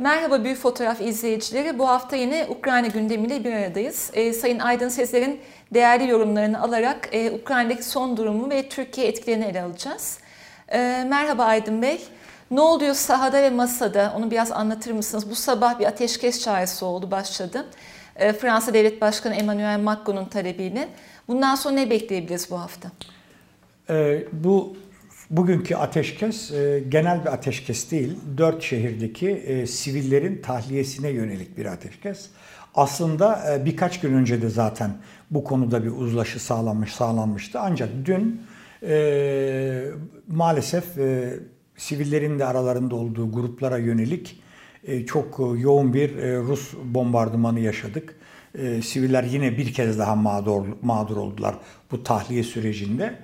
Merhaba Büyük Fotoğraf izleyicileri. Bu hafta yine Ukrayna gündemiyle bir aradayız. E, Sayın Aydın Sezer'in değerli yorumlarını alarak e, Ukrayna'daki son durumu ve Türkiye etkilerini ele alacağız. E, merhaba Aydın Bey. Ne oluyor sahada ve masada? Onu biraz anlatır mısınız? Bu sabah bir ateşkes çağrısı oldu, başladı. E, Fransa Devlet Başkanı Emmanuel Macron'un talebiyle. Bundan sonra ne bekleyebiliriz bu hafta? E, bu Bugünkü ateşkes e, genel bir ateşkes değil. Dört şehirdeki e, sivillerin tahliyesine yönelik bir ateşkes. Aslında e, birkaç gün önce de zaten bu konuda bir uzlaşı sağlanmış sağlanmıştı. Ancak dün e, maalesef e, sivillerin de aralarında olduğu gruplara yönelik e, çok yoğun bir e, Rus bombardımanı yaşadık. E, siviller yine bir kez daha mağdur, mağdur oldular bu tahliye sürecinde.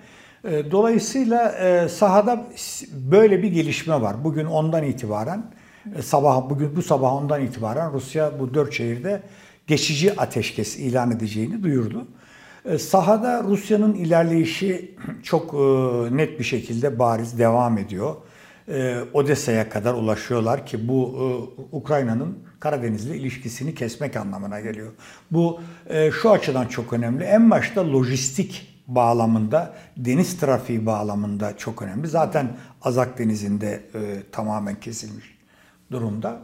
E, dolayısıyla e, sahada böyle bir gelişme var. Bugün ondan itibaren e, sabah bugün bu sabah ondan itibaren Rusya bu dört şehirde geçici ateşkes ilan edeceğini duyurdu. Sahada Rusya'nın ilerleyişi çok net bir şekilde bariz devam ediyor. Odessa'ya kadar ulaşıyorlar ki bu Ukrayna'nın Karadeniz'le ilişkisini kesmek anlamına geliyor. Bu şu açıdan çok önemli. En başta lojistik bağlamında, deniz trafiği bağlamında çok önemli. Zaten Azak Denizi'nde e, tamamen kesilmiş durumda.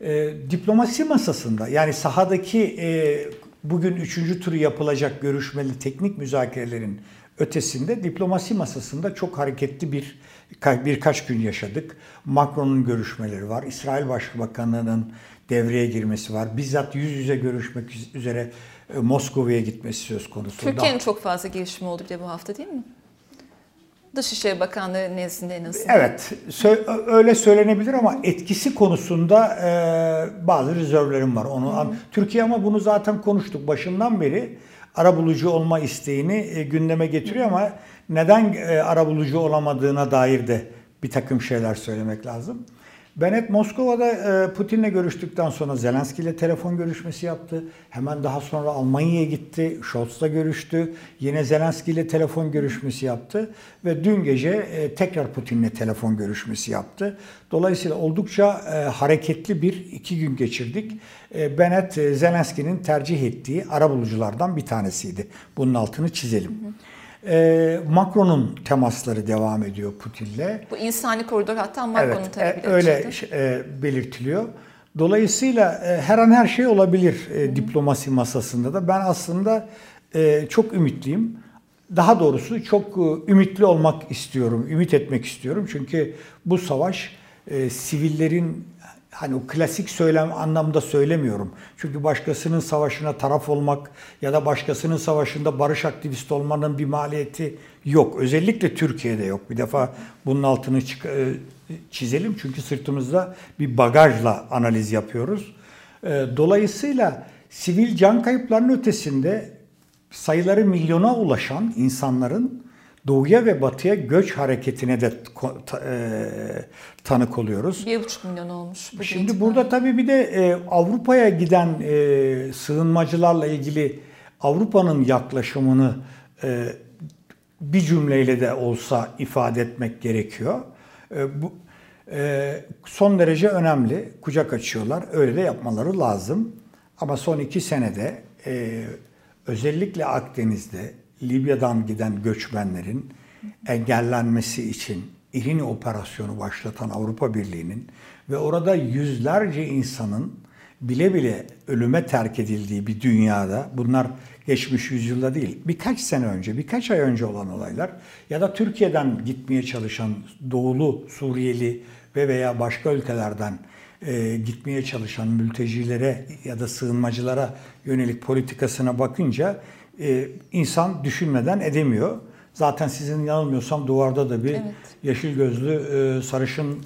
E, diplomasi masasında yani sahadaki e, bugün üçüncü turu yapılacak görüşmeli teknik müzakerelerin ötesinde diplomasi masasında çok hareketli bir birkaç gün yaşadık. Macron'un görüşmeleri var. İsrail Başbakanı'nın devreye girmesi var. Bizzat yüz yüze görüşmek üzere e, Moskova'ya gitmesi söz konusu. Türkiye'nin çok fazla gelişme oldu bir de bu hafta değil mi? Dışişleri Bakanlığı nezdinde en azından. Evet, öyle söylenebilir ama etkisi konusunda e, bazı rezervlerim var. Onu Hı. Türkiye ama bunu zaten konuştuk başından beri. Ara bulucu olma isteğini e, gündeme getiriyor ama neden e, ara bulucu olamadığına dair de bir takım şeyler söylemek lazım. Bennett Moskova'da e, Putin'le görüştükten sonra Zelenski ile telefon görüşmesi yaptı. Hemen daha sonra Almanya'ya gitti. Scholz'la görüştü. Yine Zelenski ile telefon görüşmesi yaptı. Ve dün gece e, tekrar Putin'le telefon görüşmesi yaptı. Dolayısıyla oldukça e, hareketli bir iki gün geçirdik. Bennett Zelenski'nin tercih ettiği arabuluculardan bir tanesiydi. Bunun altını çizelim. Hı hı. E, Macron'un temasları devam ediyor Putin'le. Bu insani koridor hatta Macron'un evet, talebiyle e, öyle e, belirtiliyor. Dolayısıyla e, her an her şey olabilir e, diplomasi masasında da. Ben aslında e, çok ümitliyim. Daha doğrusu çok e, ümitli olmak istiyorum, ümit etmek istiyorum. Çünkü bu savaş e, sivillerin hani o klasik söylem anlamda söylemiyorum. Çünkü başkasının savaşına taraf olmak ya da başkasının savaşında barış aktivisti olmanın bir maliyeti yok. Özellikle Türkiye'de yok. Bir defa bunun altını e, çizelim çünkü sırtımızda bir bagajla analiz yapıyoruz. E, dolayısıyla sivil can kayıplarının ötesinde sayıları milyona ulaşan insanların doğuya ve batıya göç hareketine de e, tanık oluyoruz. Bir buçuk milyon olmuş. Şimdi itibariyle. burada tabii bir de e, Avrupa'ya giden e, sığınmacılarla ilgili Avrupa'nın yaklaşımını e, bir cümleyle de olsa ifade etmek gerekiyor. E, bu e, son derece önemli. Kucak açıyorlar. Öyle de yapmaları lazım. Ama son iki senede e, özellikle Akdeniz'de Libya'dan giden göçmenlerin engellenmesi için İrini operasyonu başlatan Avrupa Birliği'nin ve orada yüzlerce insanın bile bile ölüme terk edildiği bir dünyada bunlar geçmiş yüzyılda değil birkaç sene önce birkaç ay önce olan olaylar ya da Türkiye'den gitmeye çalışan doğulu Suriyeli ve veya başka ülkelerden e, gitmeye çalışan mültecilere ya da sığınmacılara yönelik politikasına bakınca e, insan düşünmeden edemiyor. Zaten sizin yanılmıyorsam duvarda da bir evet. yeşil gözlü e, sarışın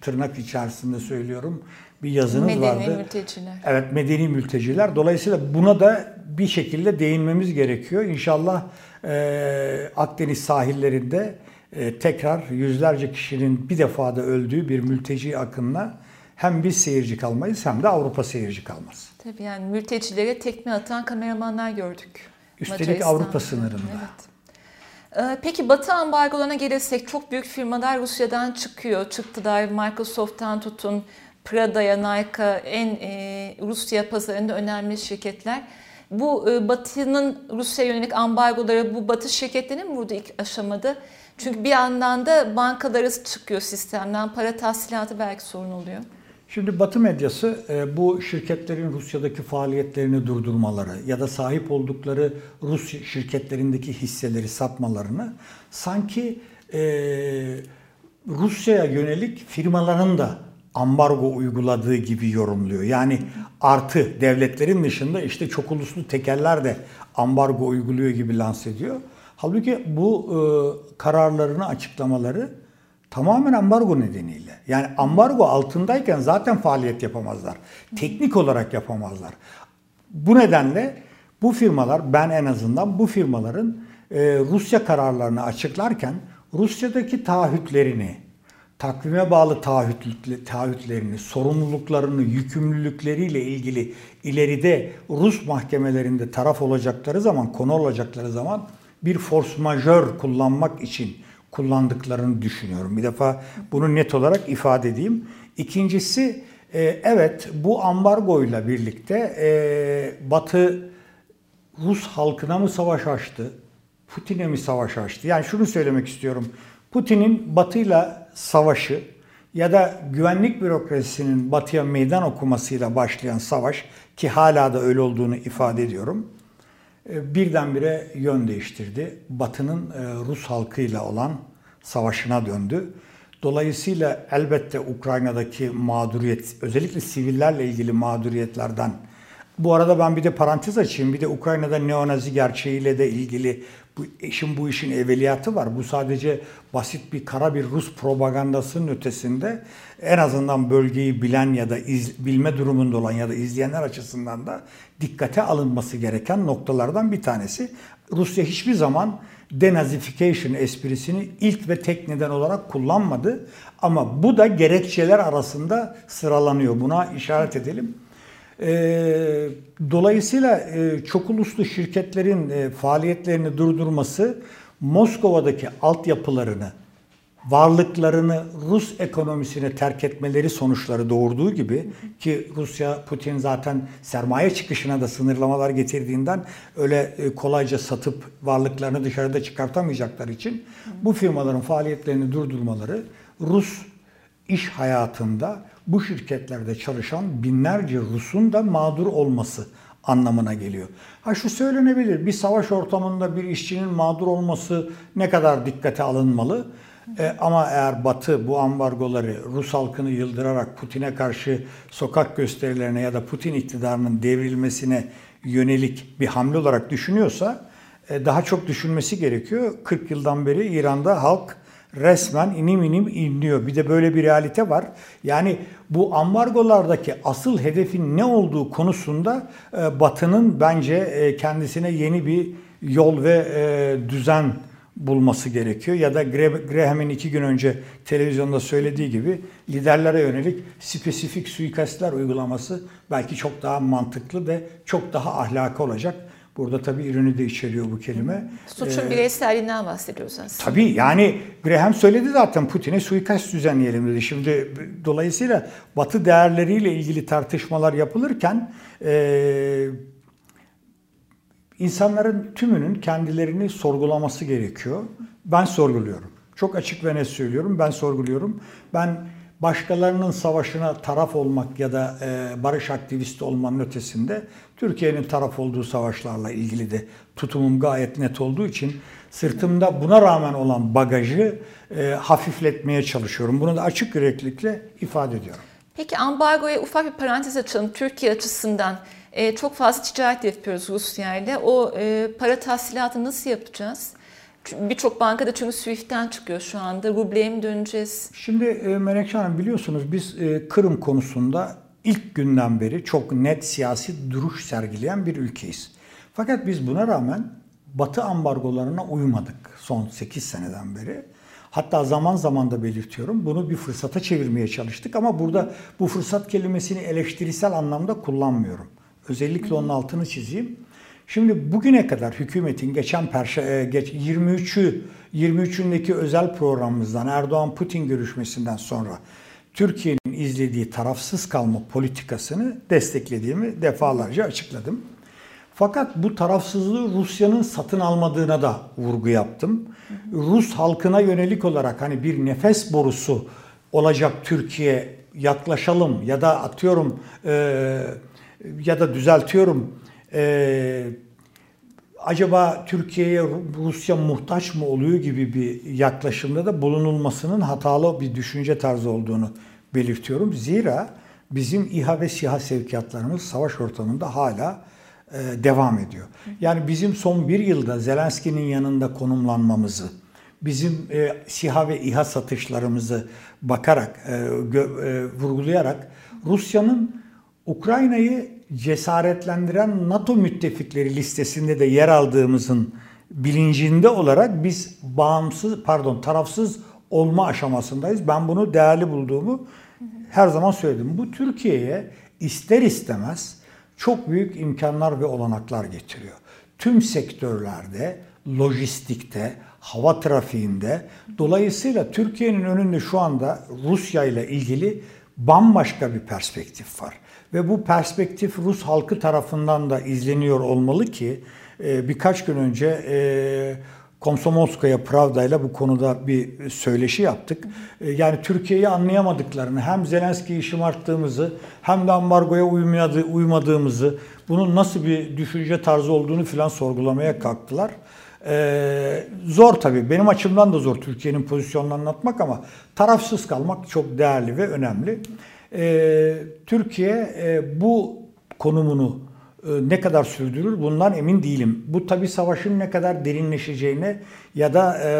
tırnak içerisinde söylüyorum bir yazınız medeni vardı. Medeni mülteciler. Evet medeni mülteciler. Dolayısıyla buna da bir şekilde değinmemiz gerekiyor. İnşallah e, Akdeniz sahillerinde e, tekrar yüzlerce kişinin bir defada öldüğü bir mülteci akınına hem biz seyirci kalmayız hem de Avrupa seyirci kalmaz. Tabii yani mültecilere tekme atan kameramanlar gördük. Üstelik Macaristan. Avrupa sınırında. Evet. Ee, peki Batı ambargolarına gelirsek çok büyük firmalar Rusya'dan çıkıyor. Çıktılar Microsoft'tan tutun Prada'ya, Nike'a en e, Rusya pazarında önemli şirketler. Bu e, Batı'nın Rusya yönelik ambargoları bu Batı şirketlerini mi vurdu ilk aşamada? Çünkü bir yandan da bankaları çıkıyor sistemden. Para tahsilatı belki sorun oluyor. Şimdi Batı medyası e, bu şirketlerin Rusya'daki faaliyetlerini durdurmaları ya da sahip oldukları Rus şirketlerindeki hisseleri satmalarını sanki e, Rusya'ya yönelik firmaların da ambargo uyguladığı gibi yorumluyor. Yani artı devletlerin dışında işte çok uluslu tekeller de ambargo uyguluyor gibi lanse ediyor. Halbuki bu e, kararlarını açıklamaları tamamen ambargo nedeniyle. Yani ambargo altındayken zaten faaliyet yapamazlar. Teknik olarak yapamazlar. Bu nedenle bu firmalar ben en azından bu firmaların e, Rusya kararlarını açıklarken Rusya'daki taahhütlerini, takvime bağlı taahhütlerini, sorumluluklarını, yükümlülükleriyle ilgili ileride Rus mahkemelerinde taraf olacakları zaman, konu olacakları zaman bir force majeure kullanmak için kullandıklarını düşünüyorum. Bir defa bunu net olarak ifade edeyim. İkincisi e, evet bu ambargoyla birlikte e, Batı Rus halkına mı savaş açtı? Putin'e mi savaş açtı? Yani şunu söylemek istiyorum. Putin'in Batı'yla savaşı ya da güvenlik bürokrasisinin Batı'ya meydan okumasıyla başlayan savaş ki hala da öyle olduğunu ifade ediyorum. E, birdenbire yön değiştirdi. Batı'nın e, Rus halkıyla olan savaşına döndü. Dolayısıyla elbette Ukrayna'daki mağduriyet, özellikle sivillerle ilgili mağduriyetlerden bu arada ben bir de parantez açayım. Bir de Ukrayna'da neonazi gerçeğiyle de ilgili bu işin bu işin evveliyatı var. Bu sadece basit bir kara bir Rus propagandasının ötesinde en azından bölgeyi bilen ya da iz, bilme durumunda olan ya da izleyenler açısından da dikkate alınması gereken noktalardan bir tanesi. Rusya hiçbir zaman denazification esprisini ilk ve tek neden olarak kullanmadı. Ama bu da gerekçeler arasında sıralanıyor. Buna işaret edelim. E, dolayısıyla e, çok uluslu şirketlerin e, faaliyetlerini durdurması Moskova'daki altyapılarını, varlıklarını Rus ekonomisine terk etmeleri sonuçları doğurduğu gibi ki Rusya Putin zaten sermaye çıkışına da sınırlamalar getirdiğinden öyle e, kolayca satıp varlıklarını dışarıda çıkartamayacakları için bu firmaların faaliyetlerini durdurmaları Rus iş hayatında bu şirketlerde çalışan binlerce Rus'un da mağdur olması anlamına geliyor. Ha şu söylenebilir, bir savaş ortamında bir işçinin mağdur olması ne kadar dikkate alınmalı? E, ama eğer Batı bu ambargoları Rus halkını yıldırarak Putin'e karşı sokak gösterilerine ya da Putin iktidarının devrilmesine yönelik bir hamle olarak düşünüyorsa e, daha çok düşünmesi gerekiyor. 40 yıldan beri İran'da halk resmen inim inim inliyor. Bir de böyle bir realite var. Yani bu ambargolardaki asıl hedefin ne olduğu konusunda e, Batı'nın bence e, kendisine yeni bir yol ve e, düzen bulması gerekiyor. Ya da Graham'in iki gün önce televizyonda söylediği gibi liderlere yönelik spesifik suikastler uygulaması belki çok daha mantıklı ve çok daha ahlaki olacak. Burada tabii ironi de içeriyor bu kelime. Suçun ee, bireyselliğinden bahsediyoruz aslında. Tabii yani Graham söyledi zaten Putin'e suikast düzenleyelim dedi. Şimdi dolayısıyla Batı değerleriyle ilgili tartışmalar yapılırken e, insanların tümünün kendilerini sorgulaması gerekiyor. Ben sorguluyorum. Çok açık ve net söylüyorum. Ben sorguluyorum. Ben başkalarının savaşına taraf olmak ya da e, barış aktivisti olmanın ötesinde Türkiye'nin taraf olduğu savaşlarla ilgili de tutumum gayet net olduğu için sırtımda buna rağmen olan bagajı e, hafifletmeye çalışıyorum. Bunu da açık yüreklilikle ifade ediyorum. Peki ambargoya ufak bir parantez açalım. Türkiye açısından e, çok fazla ticaret yapıyoruz Rusya ile. O e, para tahsilatı nasıl yapacağız? Birçok bankada çünkü SWIFT'ten çıkıyor şu anda. Rubleye mi döneceğiz? Şimdi e, Melekşe Hanım biliyorsunuz biz e, Kırım konusunda ilk günden beri çok net siyasi duruş sergileyen bir ülkeyiz. Fakat biz buna rağmen Batı ambargolarına uymadık son 8 seneden beri. Hatta zaman zaman da belirtiyorum bunu bir fırsata çevirmeye çalıştık ama burada bu fırsat kelimesini eleştirisel anlamda kullanmıyorum. Özellikle onun altını çizeyim. Şimdi bugüne kadar hükümetin geçen perşe, e, geç 23'ü 23'ündeki özel programımızdan Erdoğan Putin görüşmesinden sonra Türkiye'nin izlediği tarafsız kalma politikasını desteklediğimi defalarca açıkladım. Fakat bu tarafsızlığı Rusya'nın satın almadığına da vurgu yaptım. Rus halkına yönelik olarak hani bir nefes borusu olacak Türkiye yaklaşalım ya da atıyorum e, ya da düzeltiyorum e, acaba Türkiye'ye Rusya muhtaç mı oluyor gibi bir yaklaşımda da bulunulmasının hatalı bir düşünce tarzı olduğunu belirtiyorum. Zira bizim İHA ve SİHA sevkiyatlarımız savaş ortamında hala e, devam ediyor. Yani bizim son bir yılda Zelenski'nin yanında konumlanmamızı, bizim e, SİHA ve İHA satışlarımızı bakarak, e, e, vurgulayarak Rusya'nın Ukrayna'yı cesaretlendiren NATO müttefikleri listesinde de yer aldığımızın bilincinde olarak biz bağımsız, pardon tarafsız olma aşamasındayız. Ben bunu değerli bulduğumu her zaman söyledim. Bu Türkiye'ye ister istemez çok büyük imkanlar ve olanaklar getiriyor. Tüm sektörlerde, lojistikte, hava trafiğinde dolayısıyla Türkiye'nin önünde şu anda Rusya ile ilgili bambaşka bir perspektif var. Ve bu perspektif Rus halkı tarafından da izleniyor olmalı ki e, birkaç gün önce e, Komsomolskaya Pravda ile bu konuda bir söyleşi yaptık. E, yani Türkiye'yi anlayamadıklarını, hem Zelenski'yi şımarttığımızı, hem de ambargoya uymadı, uymadığımızı, bunun nasıl bir düşünce tarzı olduğunu filan sorgulamaya kalktılar. Ee, zor tabii. Benim açımdan da zor Türkiye'nin pozisyonunu anlatmak ama tarafsız kalmak çok değerli ve önemli. Ee, Türkiye e, bu konumunu e, ne kadar sürdürür bundan emin değilim. Bu tabi savaşın ne kadar derinleşeceğine ya da e,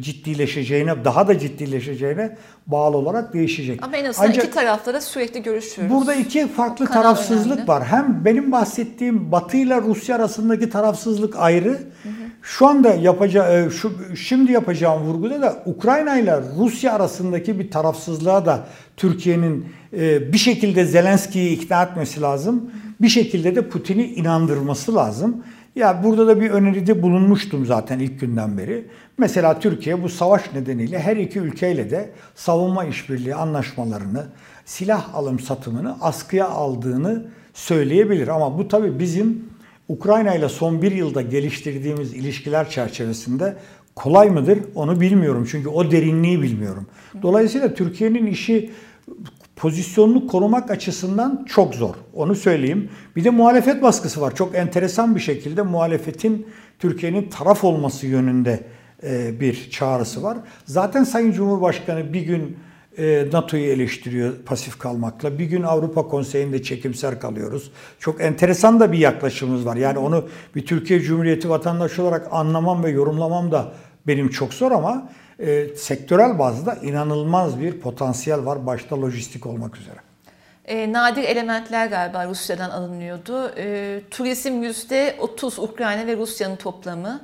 ciddileşeceğine, daha da ciddileşeceğine bağlı olarak değişecek. Ama en azından Ancak, iki tarafta da sürekli görüşüyoruz. Burada iki farklı tarafsızlık önemli. var. Hem benim bahsettiğim Batı ile Rusya arasındaki tarafsızlık ayrı. Hı hı. Şu anda yapacağı, e, şu, şimdi yapacağım vurguda da Ukrayna ile Rusya arasındaki bir tarafsızlığa da Türkiye'nin e, bir şekilde Zelenski'yi ikna etmesi lazım. Bir şekilde de Putin'i inandırması lazım. Ya burada da bir öneride bulunmuştum zaten ilk günden beri. Mesela Türkiye bu savaş nedeniyle her iki ülkeyle de savunma işbirliği anlaşmalarını, silah alım satımını askıya aldığını söyleyebilir. Ama bu tabii bizim Ukrayna ile son bir yılda geliştirdiğimiz ilişkiler çerçevesinde kolay mıdır onu bilmiyorum. Çünkü o derinliği bilmiyorum. Dolayısıyla Türkiye'nin işi pozisyonunu korumak açısından çok zor. Onu söyleyeyim. Bir de muhalefet baskısı var. Çok enteresan bir şekilde muhalefetin Türkiye'nin taraf olması yönünde e, bir çağrısı var. Zaten Sayın Cumhurbaşkanı bir gün NATO'yu eleştiriyor pasif kalmakla. Bir gün Avrupa Konseyi'nde çekimser kalıyoruz. Çok enteresan da bir yaklaşımımız var. Yani onu bir Türkiye Cumhuriyeti vatandaşı olarak anlamam ve yorumlamam da benim çok zor ama e, sektörel bazda inanılmaz bir potansiyel var başta lojistik olmak üzere. E, nadir elementler galiba Rusya'dan alınıyordu. E, turizm %30 Ukrayna ve Rusya'nın toplamı.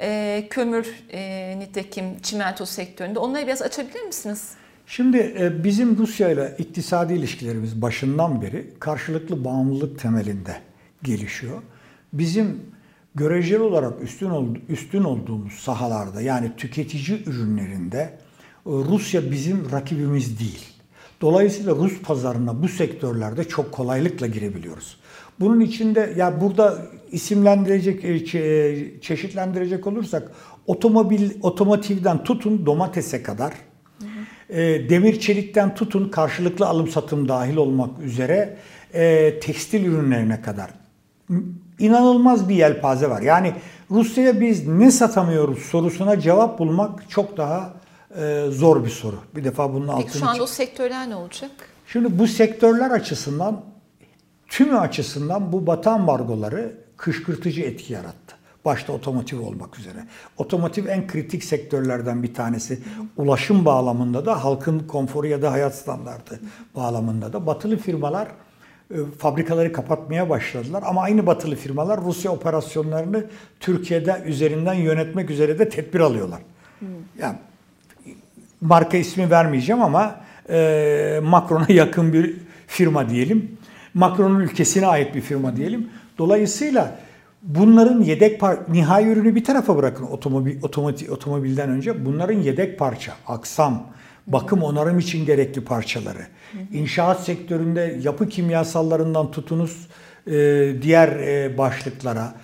E, kömür e, nitekim çimento sektöründe. Onları biraz açabilir misiniz? Şimdi e, bizim Rusya ile iktisadi ilişkilerimiz başından beri karşılıklı bağımlılık temelinde gelişiyor. Bizim göreceli olarak üstün üstün olduğumuz sahalarda yani tüketici ürünlerinde e, Rusya bizim rakibimiz değil. Dolayısıyla Rus pazarına bu sektörlerde çok kolaylıkla girebiliyoruz. Bunun içinde ya burada isimlendirecek, e, çeşitlendirecek olursak otomobil, otomotivden tutun domatese kadar demir çelikten tutun karşılıklı alım satım dahil olmak üzere e, tekstil ürünlerine kadar inanılmaz bir yelpaze var. Yani Rusya'ya biz ne satamıyoruz sorusuna cevap bulmak çok daha e, zor bir soru. Bir defa bunun altını... Peki şu anda o sektörler ne olacak? Şimdi bu sektörler açısından tümü açısından bu batı ambargoları kışkırtıcı etki yarattı. Başta otomotiv olmak üzere. Otomotiv en kritik sektörlerden bir tanesi. Ulaşım bağlamında da halkın konforu ya da hayat standartı bağlamında da batılı firmalar e, fabrikaları kapatmaya başladılar. Ama aynı batılı firmalar Rusya operasyonlarını Türkiye'de üzerinden yönetmek üzere de tedbir alıyorlar. Yani marka ismi vermeyeceğim ama e, Macron'a yakın bir firma diyelim. Macron'un ülkesine ait bir firma diyelim. Dolayısıyla bunların yedek par nihai ürünü bir tarafa bırakın otomobil otomotiv, otomobilden önce bunların yedek parça, aksam, bakım onarım için gerekli parçaları. İnşaat sektöründe yapı kimyasallarından tutunuz e, diğer e, başlıklara,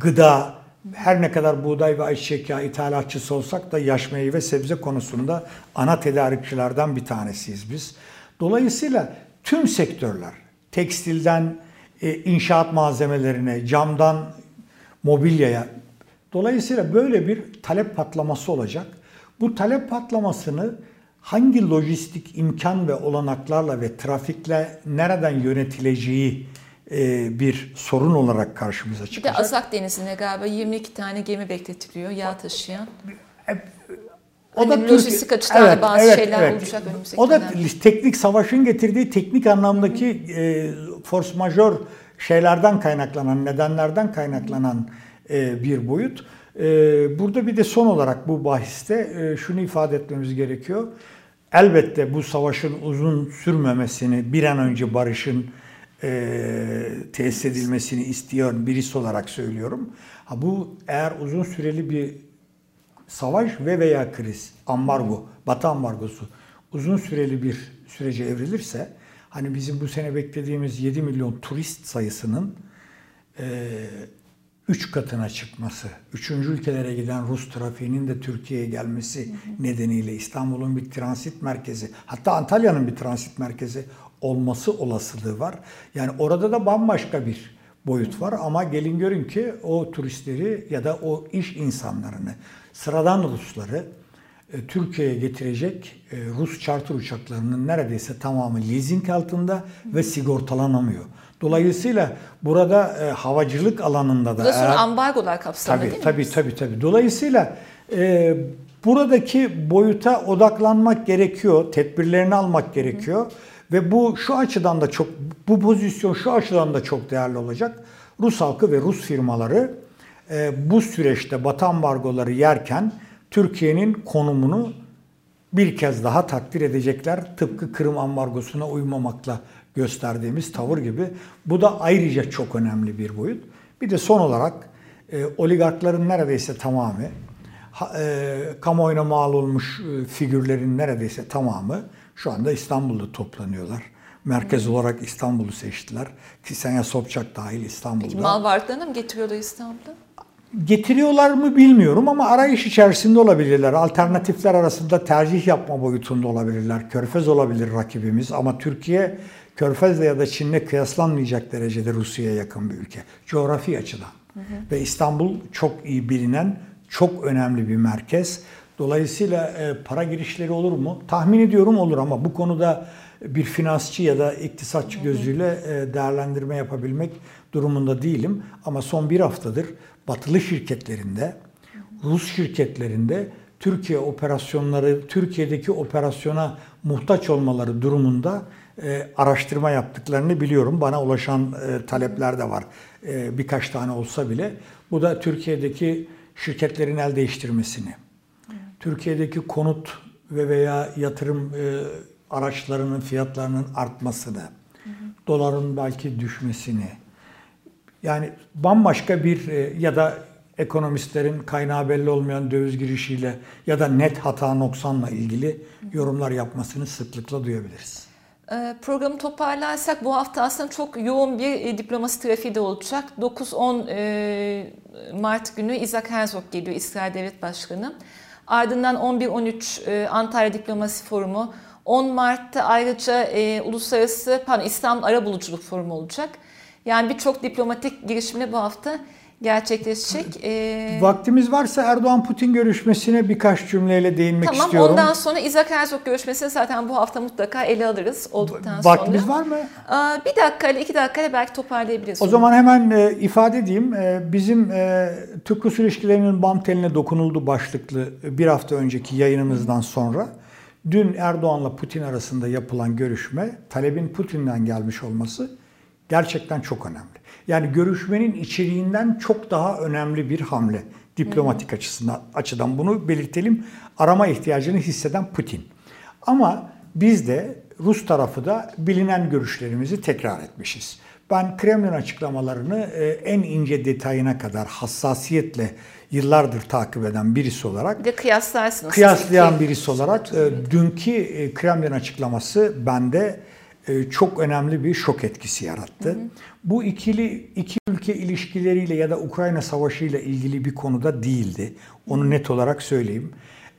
gıda, her ne kadar buğday ve ayçiçek yağı ithalatçısı olsak da yaş meyve sebze konusunda ana tedarikçilerden bir tanesiyiz biz. Dolayısıyla tüm sektörler tekstilden e, inşaat malzemelerine, camdan mobilyaya dolayısıyla böyle bir talep patlaması olacak. Bu talep patlamasını hangi lojistik imkan ve olanaklarla ve trafikle nereden yönetileceği e, bir sorun olarak karşımıza Bir de çıkacak. Azak Denizi'ne galiba 22 tane gemi bekletiliyor yağ taşıyan. O Hani Türkiye- lojistik açıdan da bazı şeyler olacak önümüzdeki O da teknik savaşın getirdiği teknik anlamdaki e, force major şeylerden kaynaklanan, nedenlerden kaynaklanan e, bir boyut. E, burada bir de son olarak bu bahiste e, şunu ifade etmemiz gerekiyor. Elbette bu savaşın uzun sürmemesini, bir an önce barışın tesis edilmesini istiyor birisi olarak söylüyorum. Ha bu eğer uzun süreli bir savaş ve veya kriz, ambargo, batı ambargosu uzun süreli bir sürece evrilirse hani bizim bu sene beklediğimiz 7 milyon turist sayısının 3 katına çıkması, üçüncü ülkelere giden Rus trafiğinin de Türkiye'ye gelmesi nedeniyle İstanbul'un bir transit merkezi, hatta Antalya'nın bir transit merkezi olması olasılığı var. Yani orada da bambaşka bir boyut var ama gelin görün ki o turistleri ya da o iş insanlarını, sıradan Rusları e, Türkiye'ye getirecek e, Rus charter uçaklarının neredeyse tamamı leasing altında ve sigortalanamıyor. Dolayısıyla burada e, havacılık alanında da Bu da sonra ambargolar kapsamında Tabii değil mi? tabii tabii tabii. Dolayısıyla e, buradaki boyuta odaklanmak gerekiyor, tedbirlerini almak gerekiyor ve bu şu açıdan da çok bu pozisyon şu açıdan da çok değerli olacak. Rus halkı ve Rus firmaları e, bu süreçte Batı ambargoları yerken Türkiye'nin konumunu bir kez daha takdir edecekler. Tıpkı Kırım ambargosuna uymamakla gösterdiğimiz tavır gibi. Bu da ayrıca çok önemli bir boyut. Bir de son olarak e, oligarkların neredeyse tamamı, ha, e, kamuoyuna mal olmuş e, figürlerin neredeyse tamamı şu anda İstanbul'da toplanıyorlar. Merkez olarak İstanbul'u seçtiler. Kisanya Sobçak dahil İstanbul'da. Peki mal varlıklarını mı getiriyorlar İstanbul'da? Getiriyorlar mı bilmiyorum ama arayış içerisinde olabilirler. Alternatifler arasında tercih yapma boyutunda olabilirler. Körfez olabilir rakibimiz ama Türkiye Körfez'le ya da Çin'le kıyaslanmayacak derecede Rusya'ya yakın bir ülke. Coğrafi açıdan. Ve İstanbul çok iyi bilinen, çok önemli bir merkez. Dolayısıyla e, para girişleri olur mu? Tahmin ediyorum olur ama bu konuda bir finansçı ya da iktisatçı gözüyle e, değerlendirme yapabilmek durumunda değilim. Ama son bir haftadır batılı şirketlerinde, Rus şirketlerinde Türkiye operasyonları, Türkiye'deki operasyona muhtaç olmaları durumunda e, araştırma yaptıklarını biliyorum. Bana ulaşan e, talepler de var. E, birkaç tane olsa bile. Bu da Türkiye'deki şirketlerin el değiştirmesini, Türkiye'deki konut ve veya yatırım e, araçlarının fiyatlarının artmasını, doların belki düşmesini, yani bambaşka bir e, ya da ekonomistlerin kaynağı belli olmayan döviz girişiyle ya da net hata noksanla ilgili yorumlar yapmasını sıklıkla duyabiliriz. Ee, Programı toparlarsak bu hafta aslında çok yoğun bir e, diplomasi trafiği de olacak. 9-10 e, Mart günü Isaac Herzog geliyor İsrail Devlet Başkanı. Ardından 11-13 e, Antalya Diplomasi Forumu. 10 Mart'ta ayrıca e, Uluslararası pardon, İstanbul Arabuluculuk Forumu olacak. Yani birçok diplomatik girişimle bu hafta gerçekleşecek. Ee, Vaktimiz varsa Erdoğan-Putin görüşmesine birkaç cümleyle değinmek tamam istiyorum. ondan sonra Isaac Herzog görüşmesini zaten bu hafta mutlaka ele alırız olduktan sonra. Vaktimiz var mı? Aa, bir dakikayla iki dakikayla belki toparlayabiliriz. O onu. zaman hemen e, ifade edeyim. E, bizim e, Türk-Rus ilişkilerinin bam teline dokunuldu başlıklı bir hafta önceki yayınımızdan sonra dün Erdoğan'la Putin arasında yapılan görüşme, talebin Putin'den gelmiş olması gerçekten çok önemli. Yani görüşmenin içeriğinden çok daha önemli bir hamle Diplomatik açısından açıdan bunu belirtelim. Arama ihtiyacını hisseden Putin. Ama biz de Rus tarafı da bilinen görüşlerimizi tekrar etmişiz. Ben Kremlin açıklamalarını e, en ince detayına kadar hassasiyetle yıllardır takip eden birisi olarak de kıyaslarsınız. Kıyaslayan birisi olarak e, dünkü e, Kremlin açıklaması bende çok önemli bir şok etkisi yarattı. Hı hı. Bu ikili iki ülke ilişkileriyle ya da Ukrayna savaşı ile ilgili bir konuda değildi. Onu net olarak söyleyeyim.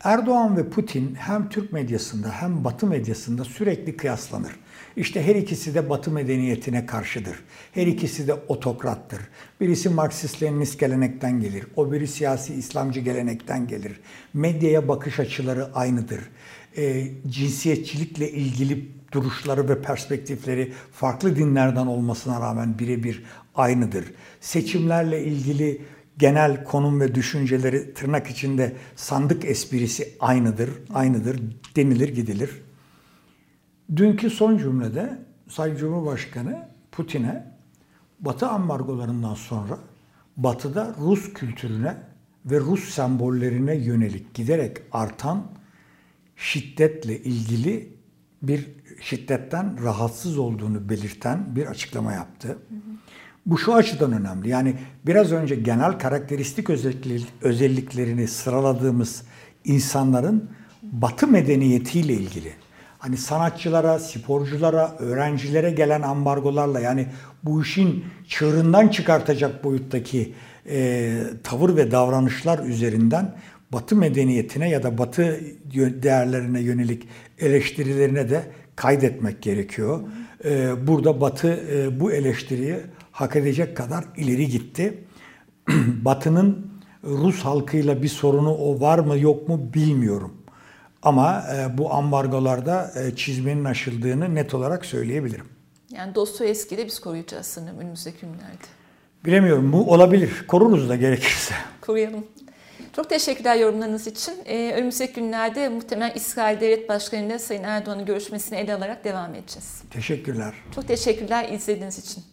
Erdoğan ve Putin hem Türk medyasında hem Batı medyasında sürekli kıyaslanır. İşte her ikisi de Batı medeniyetine karşıdır. Her ikisi de otokrattır. Birisi Marksist-Leninist gelenekten gelir. O biri siyasi İslamcı gelenekten gelir. Medyaya bakış açıları aynıdır. E, cinsiyetçilikle ilgili duruşları ve perspektifleri farklı dinlerden olmasına rağmen birebir aynıdır. Seçimlerle ilgili genel konum ve düşünceleri tırnak içinde sandık esprisi aynıdır, aynıdır denilir gidilir. Dünkü son cümlede Sayın Cumhurbaşkanı Putin'e Batı ambargolarından sonra Batı'da Rus kültürüne ve Rus sembollerine yönelik giderek artan şiddetle ilgili bir şiddetten rahatsız olduğunu belirten bir açıklama yaptı. Hı hı. Bu şu açıdan önemli. Yani biraz önce genel karakteristik özelliklerini sıraladığımız insanların Batı medeniyetiyle ilgili hani sanatçılara, sporculara, öğrencilere gelen ambargolarla yani bu işin çığırından çıkartacak boyuttaki e, tavır ve davranışlar üzerinden Batı medeniyetine ya da Batı değerlerine yönelik eleştirilerine de kaydetmek gerekiyor. E, burada Batı e, bu eleştiriyi hak edecek kadar ileri gitti. Batı'nın Rus halkıyla bir sorunu o var mı yok mu bilmiyorum. Ama e, bu ambargolarda e, çizmenin aşıldığını net olarak söyleyebilirim. Yani Dostoyevski'yi de biz koruyacağız sanırım önümüzdeki günlerde. Bilemiyorum. Bu olabilir. Koruruz da gerekirse. Koruyalım. Çok teşekkürler yorumlarınız için. Ee, önümüzdeki günlerde muhtemelen İsrail Devlet Başkanı ile Sayın Erdoğan'ın görüşmesini ele alarak devam edeceğiz. Teşekkürler. Çok teşekkürler izlediğiniz için.